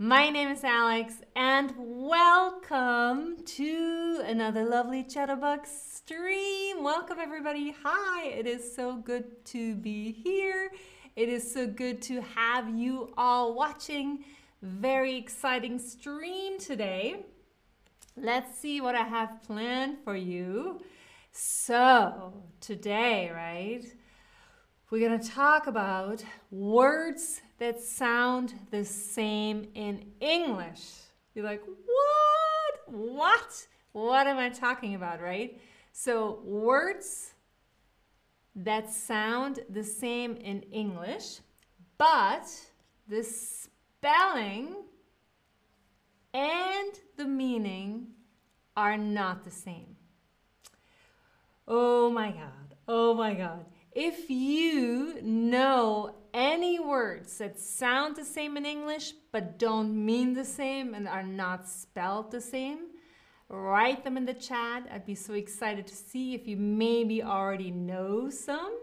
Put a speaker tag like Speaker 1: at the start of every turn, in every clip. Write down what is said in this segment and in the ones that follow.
Speaker 1: My name is Alex, and welcome to another lovely Chatterbug stream. Welcome, everybody. Hi, it is so good to be here. It is so good to have you all watching. Very exciting stream today. Let's see what I have planned for you. So, today, right, we're going to talk about words that sound the same in English. You're like, what? What? What am I talking about, right? So, words that sound the same in English, but the spelling and the meaning are not the same. Oh my God. Oh my God. If you know any words that sound the same in English but don't mean the same and are not spelled the same, write them in the chat. I'd be so excited to see if you maybe already know some.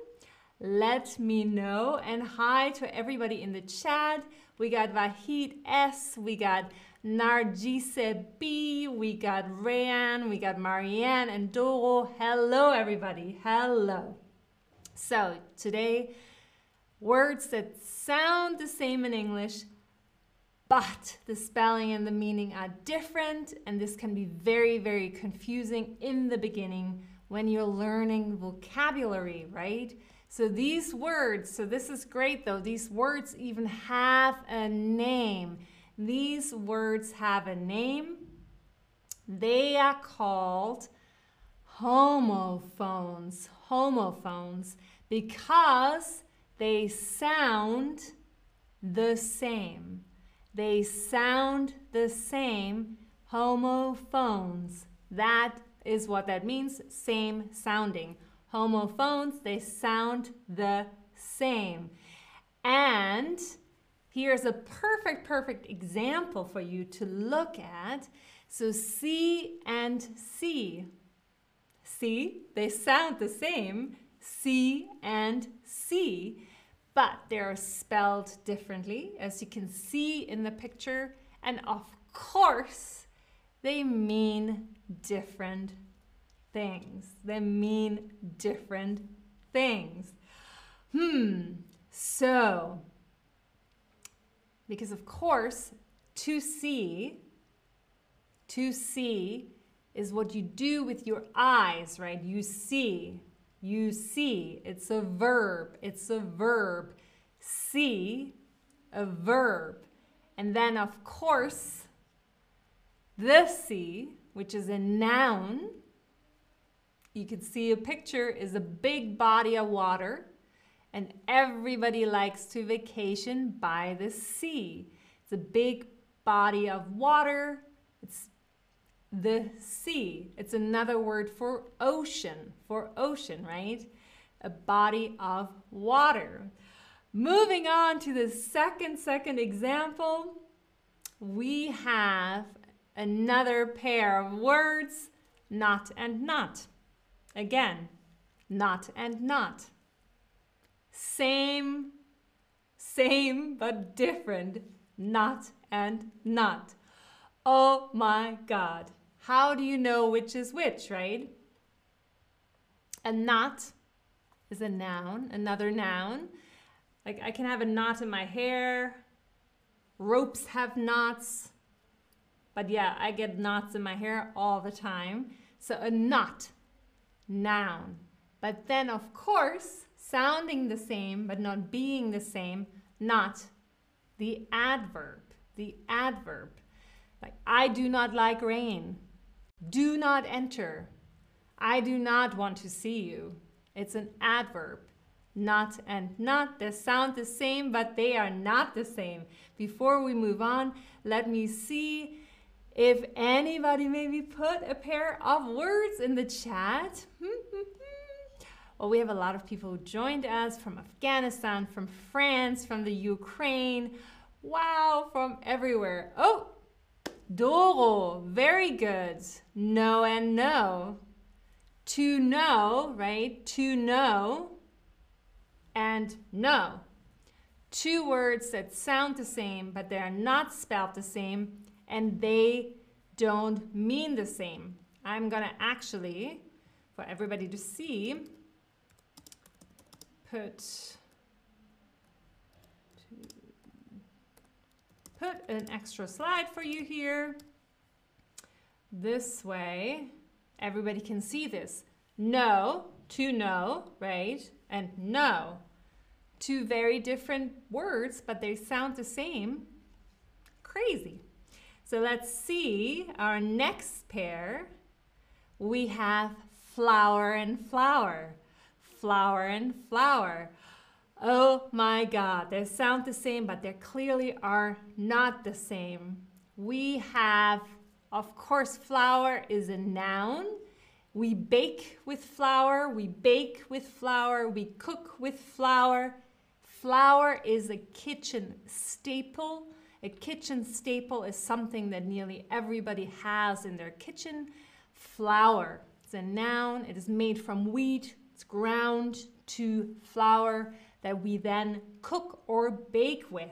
Speaker 1: Let me know. And hi to everybody in the chat. We got Vahid S, we got Nargise B, we got Rayan, we got Marianne and Doro. Hello, everybody. Hello. So today, words that sound the same in English, but the spelling and the meaning are different, and this can be very, very confusing in the beginning when you're learning vocabulary, right? So these words, so this is great though, these words even have a name. These words have a name. They are called homophones, homophones, because they sound the same. They sound the same, homophones. That is what that means, same sounding. Homophones, they sound the same. And here's a perfect, perfect example for you to look at. So C and C. See, they sound the same, C and C, but they're spelled differently, as you can see in the picture. And of course, they mean different things. They mean different things. Hmm, so, because of course, to see, to see is what you do with your eyes, right? You see, you see. It's a verb, it's a verb. See, a verb. And then, of course, the sea, which is a noun, you can see a picture, is a big body of water. And everybody likes to vacation by the sea. It's a big body of water. It's the sea. It's another word for ocean, for ocean, right? A body of water. Moving on to the second, second example, we have another pair of words, not and not. Again, not and not. Same, same, but different, not and not. Oh my God. How do you know which is which, right? A knot is a noun, another noun. Like I can have a knot in my hair. Ropes have knots. But yeah, I get knots in my hair all the time. So a knot, noun. But then, of course, sounding the same but not being the same, not the adverb. The adverb. Like, I do not like rain. Do not enter. I do not want to see you. It's an adverb. Not and not. They sound the same, but they are not the same. Before we move on, let me see if anybody maybe put a pair of words in the chat. Hmm, hmm, hmm. well, we have a lot of people who joined us from Afghanistan, from France, from the Ukraine. Wow, from everywhere. Oh, Doro, very good. No and no. To know, right? To know and no. two words that sound the same, but they are not spelled the same, and they don't mean the same. I'm gonna actually, for everybody to see, put put an extra slide for you here. This way, everybody can see this. No, to know, right? And no. Two very different words, but they sound the same. Crazy. So let's see our next pair. We have flower and flower. Flower and flower. Oh my God, they sound the same, but they clearly are not the same. We have, of course, flour is a noun. We bake with flour, we bake with flour, we cook with flour. Flour is a kitchen staple. A kitchen staple is something that nearly everybody has in their kitchen. Flour, it's a noun, it is made from wheat, it's ground to flour that we then cook or bake with.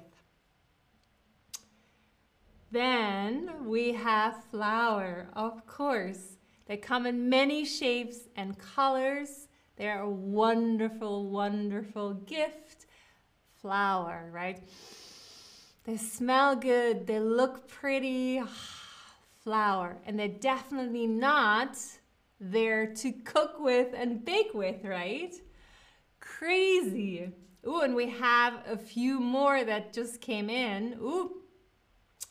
Speaker 1: Then we have flower, of course. They come in many shapes and colors. They're a wonderful, wonderful gift. Flower, right? They smell good, they look pretty. Flower. And they're definitely not there to cook with and bake with, right? Crazy. Ooh, and we have a few more that just came in. Ooh,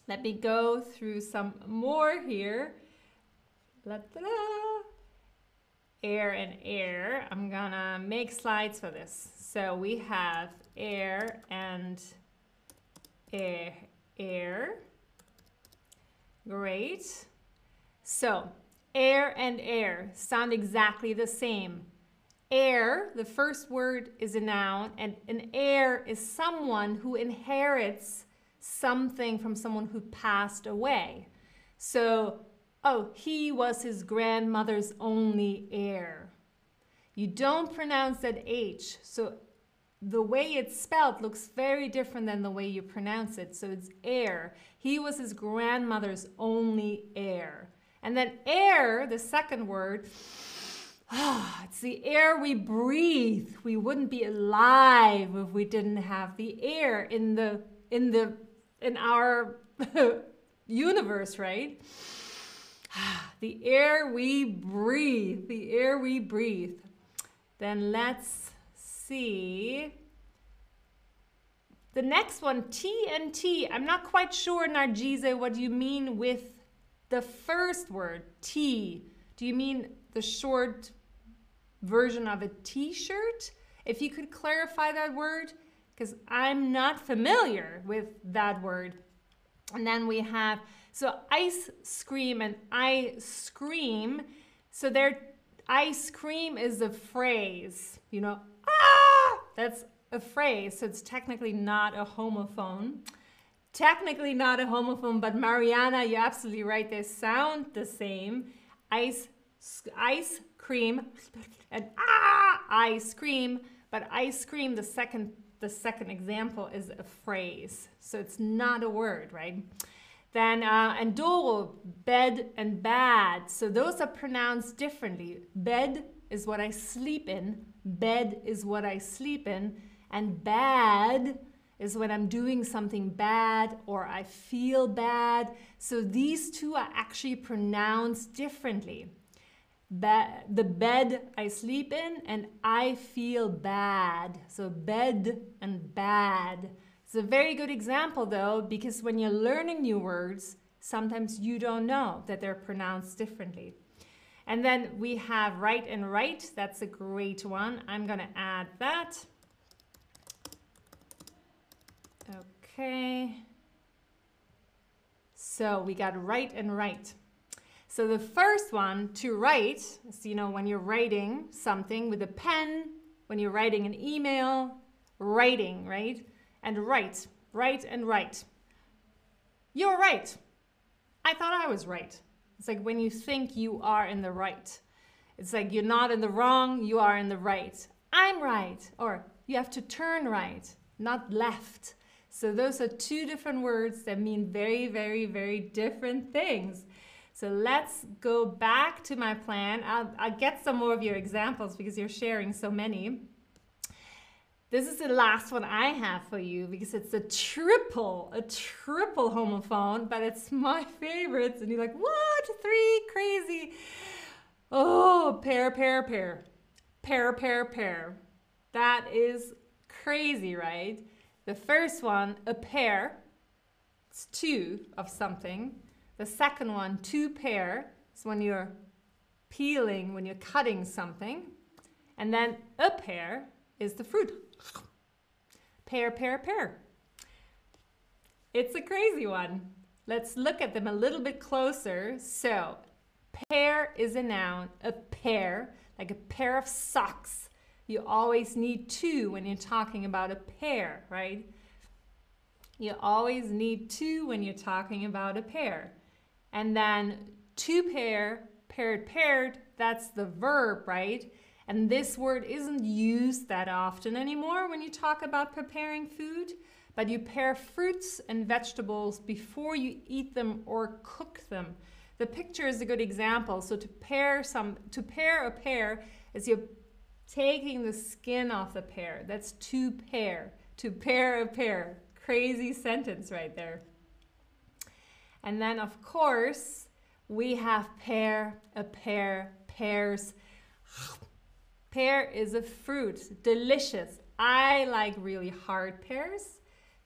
Speaker 1: let me go through some more here. La -da -da. Air and air. I'm gonna make slides for this. So we have air and air. air. Great. So air and air sound exactly the same. Heir, the first word is a noun, and an heir is someone who inherits something from someone who passed away. So, oh, he was his grandmother's only heir. You don't pronounce that H, so the way it's spelled looks very different than the way you pronounce it. So it's heir. He was his grandmother's only heir. And then air, the second word, it's the air we breathe. We wouldn't be alive if we didn't have the air in the in the in our universe, right? The air we breathe, the air we breathe. Then let's see. The next one, TNT. I'm not quite sure, Nargize, what you mean with the first word, T. Do you mean the short version of a t-shirt. If you could clarify that word, because I'm not familiar with that word. And then we have, so ice scream and I scream. So there, ice cream is a phrase, you know, ah, that's a phrase. So it's technically not a homophone. Technically not a homophone, but Mariana, you're absolutely right. They sound the same. Ice, ice cream and ah ice cream. But ice cream the second the second example is a phrase. So it's not a word right? Then uh, and doro bed and bad. So those are pronounced differently. Bed is what i sleep in bed is what i sleep in and bad is when i'm doing something bad or i feel bad. So these two are actually pronounced differently Ba- the bed I sleep in and I feel bad. So bed and bad. It's a very good example though, because when you're learning new words, sometimes you don't know that they're pronounced differently. And then we have right and right. That's a great one. I'm going to add that. Okay. So we got right and right. So the first one, to write, is, you know, when you're writing something with a pen, when you're writing an email, writing, right? And write, write and write. You're right. I thought I was right. It's like when you think you are in the right. It's like you're not in the wrong, you are in the right. I'm right. Or you have to turn right. not left. So those are two different words that mean very, very, very different things. So let's go back to my plan. I'll, I'll get some more of your examples because you're sharing so many. This is the last one I have for you because it's a triple, a triple homophone, but it's my favorites. And you're like, what? Three? Crazy. Oh, pair, pair, pair. Pair, pair, pair. That is crazy, right? The first one, a pair, it's two of something. The second one, to pare, is when you're peeling, when you're cutting something. And then a pear is the fruit. Pair, pair, pair. It's a crazy one. Let's look at them a little bit closer. So, pair is a noun, a pair, like a pair of socks. You always need two when you're talking about a pair, right? You always need two when you're talking about a pair. And then to pare, pared, pared, that's the verb, right? And this word isn't used that often anymore when you talk about preparing food, but you pare fruits and vegetables before you eat them or cook them. The picture is a good example. So to pare some to pare a pear is you're taking the skin off the pear. That's to pare. To pare a pear. Crazy sentence right there. And then of course, we have pear, a pear, pears. Pear is a fruit, delicious. I like really hard pears,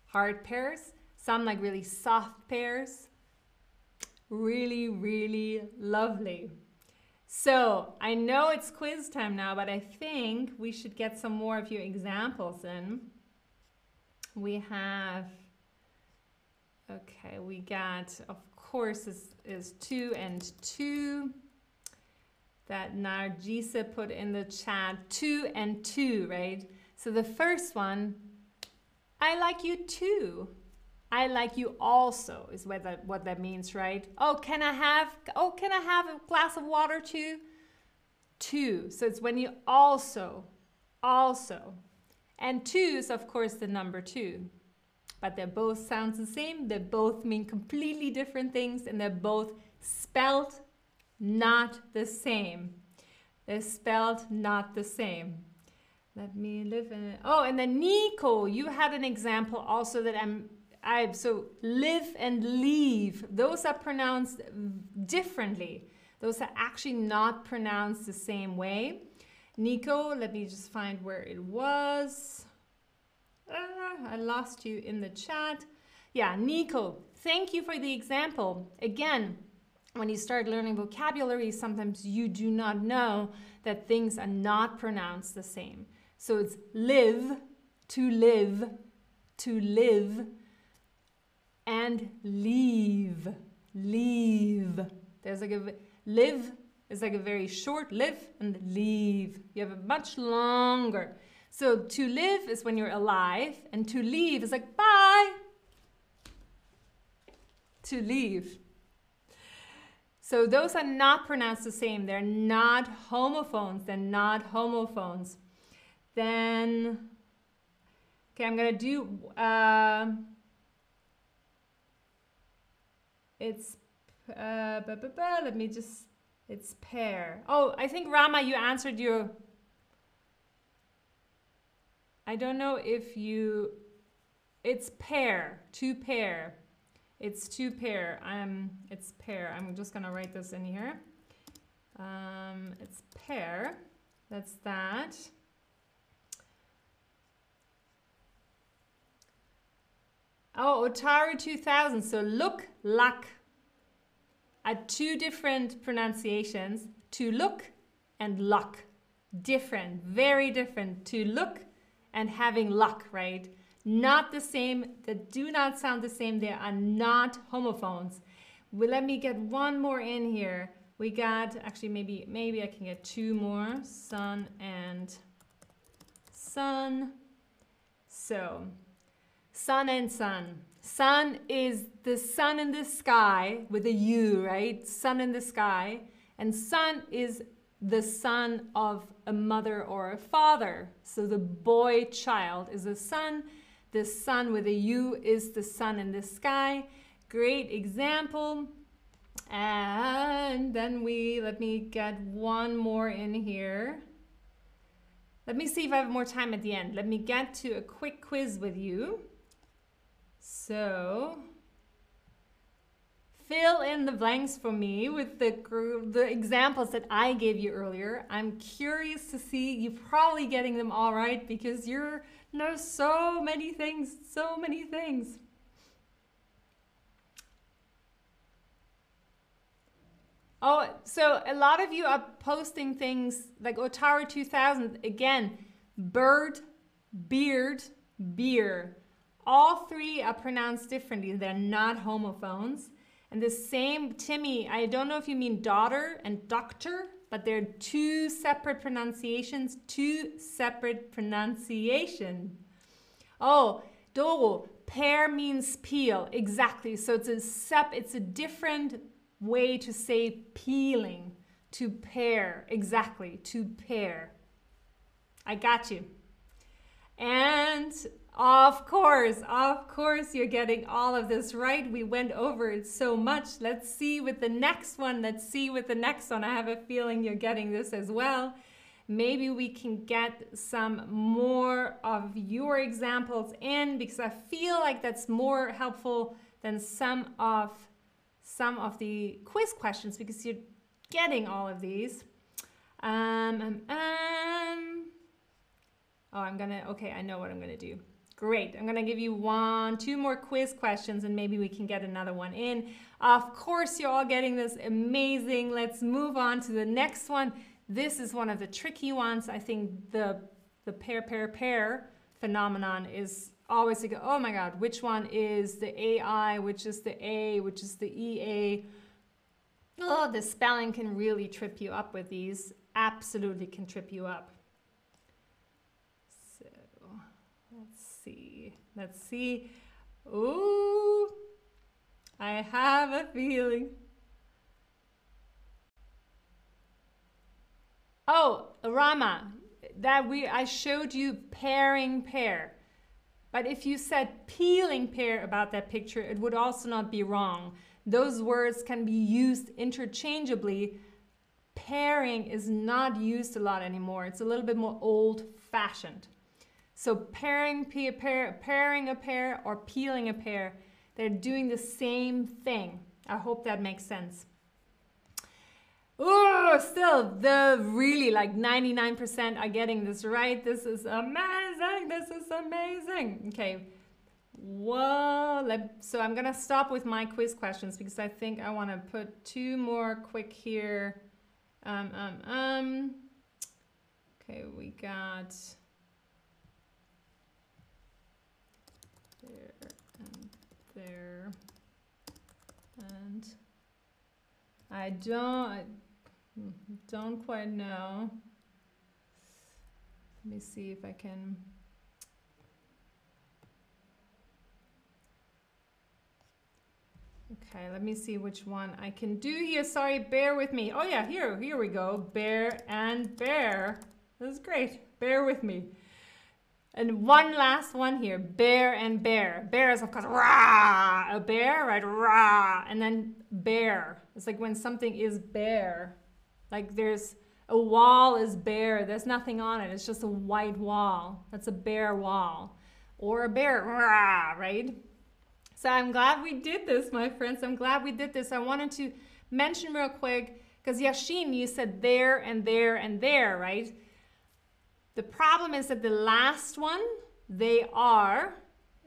Speaker 1: hard pears. Some like really soft pears. Really, really lovely. So I know it's quiz time now, but I think we should get some more of your examples in. We have, okay, we got, of course, is, is two and two that Nargisa put in the chat, two and two, right? So the first one, I like you too. I like you also is what that what that means, right? Oh, can I have oh can I have a glass of water too? Two. So it's when you also, also. And two is of course the number two. But they both sounds the same. They both mean completely different things and they're both spelled not the same. They're spelled not the same. Let me live in it. Oh, and then Nico, you had an example also that I'm I so live and leave. Those are pronounced differently. Those are actually not pronounced the same way. Nico, let me just find where it was. Uh, I lost you in the chat. Yeah, Nico, thank you for the example. Again, when you start learning vocabulary, sometimes you do not know that things are not pronounced the same. So it's live, to live, to live, and leave, leave. There's like a live is like a very short live and leave. You have a much longer. So to live is when you're alive, and to leave is like bye. To leave. So those are not pronounced the same. They're not homophones. They're not homophones. Then, okay, I'm to do, uh, it's, uh, blah, blah, blah. let me just, it's pair. Oh, I think Rama, you answered your, I don't know if you, it's pair, two pair. It's two pair. Um, it's pair. I'm just gonna write this in here. Um, it's pair. That's that. Oh, Otaru 2000. So look, luck. At two different pronunciations. To look and luck. Different, very different. To look and having luck, right? not the same, that do not sound the same. They are not homophones. Well, let me get one more in here. We got, actually maybe, maybe I can get two more, sun and sun. So, sun and sun. Sun is the sun in the sky with a U, right? Sun in the sky. And son is the son of a mother or a father. So the boy child is a son The sun with a U is the sun in the sky. Great example. And then we, let me get one more in here. Let me see if I have more time at the end. Let me get to a quick quiz with you. So, fill in the blanks for me with the, the examples that I gave you earlier. I'm curious to see you probably getting them all right because you know so many things, so many things. Oh, so a lot of you are posting things like Otaru 2000 again, bird, beard, beer. All three are pronounced differently. They're not homophones. And the same, Timmy, I don't know if you mean daughter and doctor, but they're two separate pronunciations, two separate pronunciation. Oh, Doro, pare means peel. Exactly. So it's a sep, it's a different way to say peeling, to pare. Exactly, to pare. I got you. And of course, of course, you're getting all of this right. We went over it so much. Let's see with the next one. Let's see with the next one. I have a feeling you're getting this as well. Maybe we can get some more of your examples in because I feel like that's more helpful than some of some of the quiz questions because you're getting all of these. Um, um, um. Oh, I'm gonna, okay, I know what I'm gonna do. Great. I'm going to give you one, two more quiz questions and maybe we can get another one in. Of course, you're all getting this amazing. Let's move on to the next one. This is one of the tricky ones. I think the, the pair, pair, pair phenomenon is always to go, oh my God, which one is the AI, which is the A, which is the EA? Oh, the spelling can really trip you up with these. Absolutely can trip you up. Let's see. Ooh, I have a feeling. Oh, Rama, that we I showed you paring pear. But if you said peeling pear about that picture, it would also not be wrong. Those words can be used interchangeably. Paring is not used a lot anymore. It's a little bit more old fashioned. So paring, pair, paring a pear or peeling a pear, they're doing the same thing. I hope that makes sense. Oh, still, the really like 99% are getting this right. This is amazing. This is amazing. Okay. Well, so I'm going to stop with my quiz questions because I think I want to put two more quick here. Um, um, um. Okay, we got... there. And I don't, I don't quite know. Let me see if I can. Okay, let me see which one I can do here. Sorry, bear with me. Oh yeah, here, here we go. Bear and bear. This is great. Bear with me. And one last one here, bear and bear. Bear is of course rah, a bear, right? Rah, and then bear. It's like when something is bare, like there's a wall is bare. There's nothing on it. It's just a white wall. That's a bare wall, or a bear, rah, right? So I'm glad we did this, my friends. I'm glad we did this. I wanted to mention real quick because Yashin, you said there and there and there, right? The problem is that the last one, they are,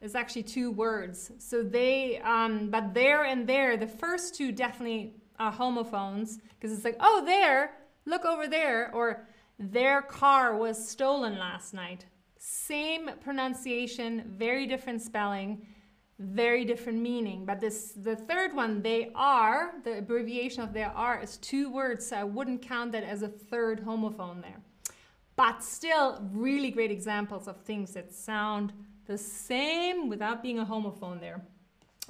Speaker 1: is actually two words. So they, um, but there and there, the first two definitely are homophones because it's like, oh, there, look over there, or their car was stolen last night. Same pronunciation, very different spelling, very different meaning. But this, the third one, they are, the abbreviation of their are is two words, so I wouldn't count that as a third homophone there but still really great examples of things that sound the same without being a homophone there.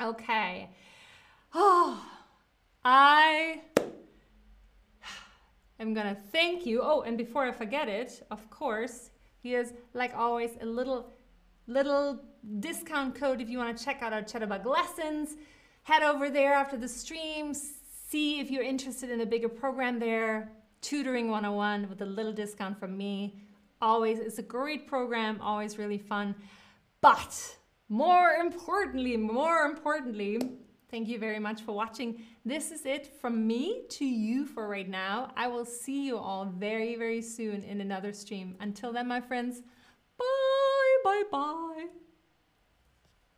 Speaker 1: Okay. Oh, I am gonna thank you. Oh, and before I forget it, of course, here's like always a little little discount code if you want to check out our Chatterbug lessons. Head over there after the stream, see if you're interested in a bigger program there. Tutoring 101 with a little discount from me. Always, it's a great program, always really fun. But more importantly, more importantly, thank you very much for watching. This is it from me to you for right now. I will see you all very, very soon in another stream. Until then, my friends, bye, bye, bye.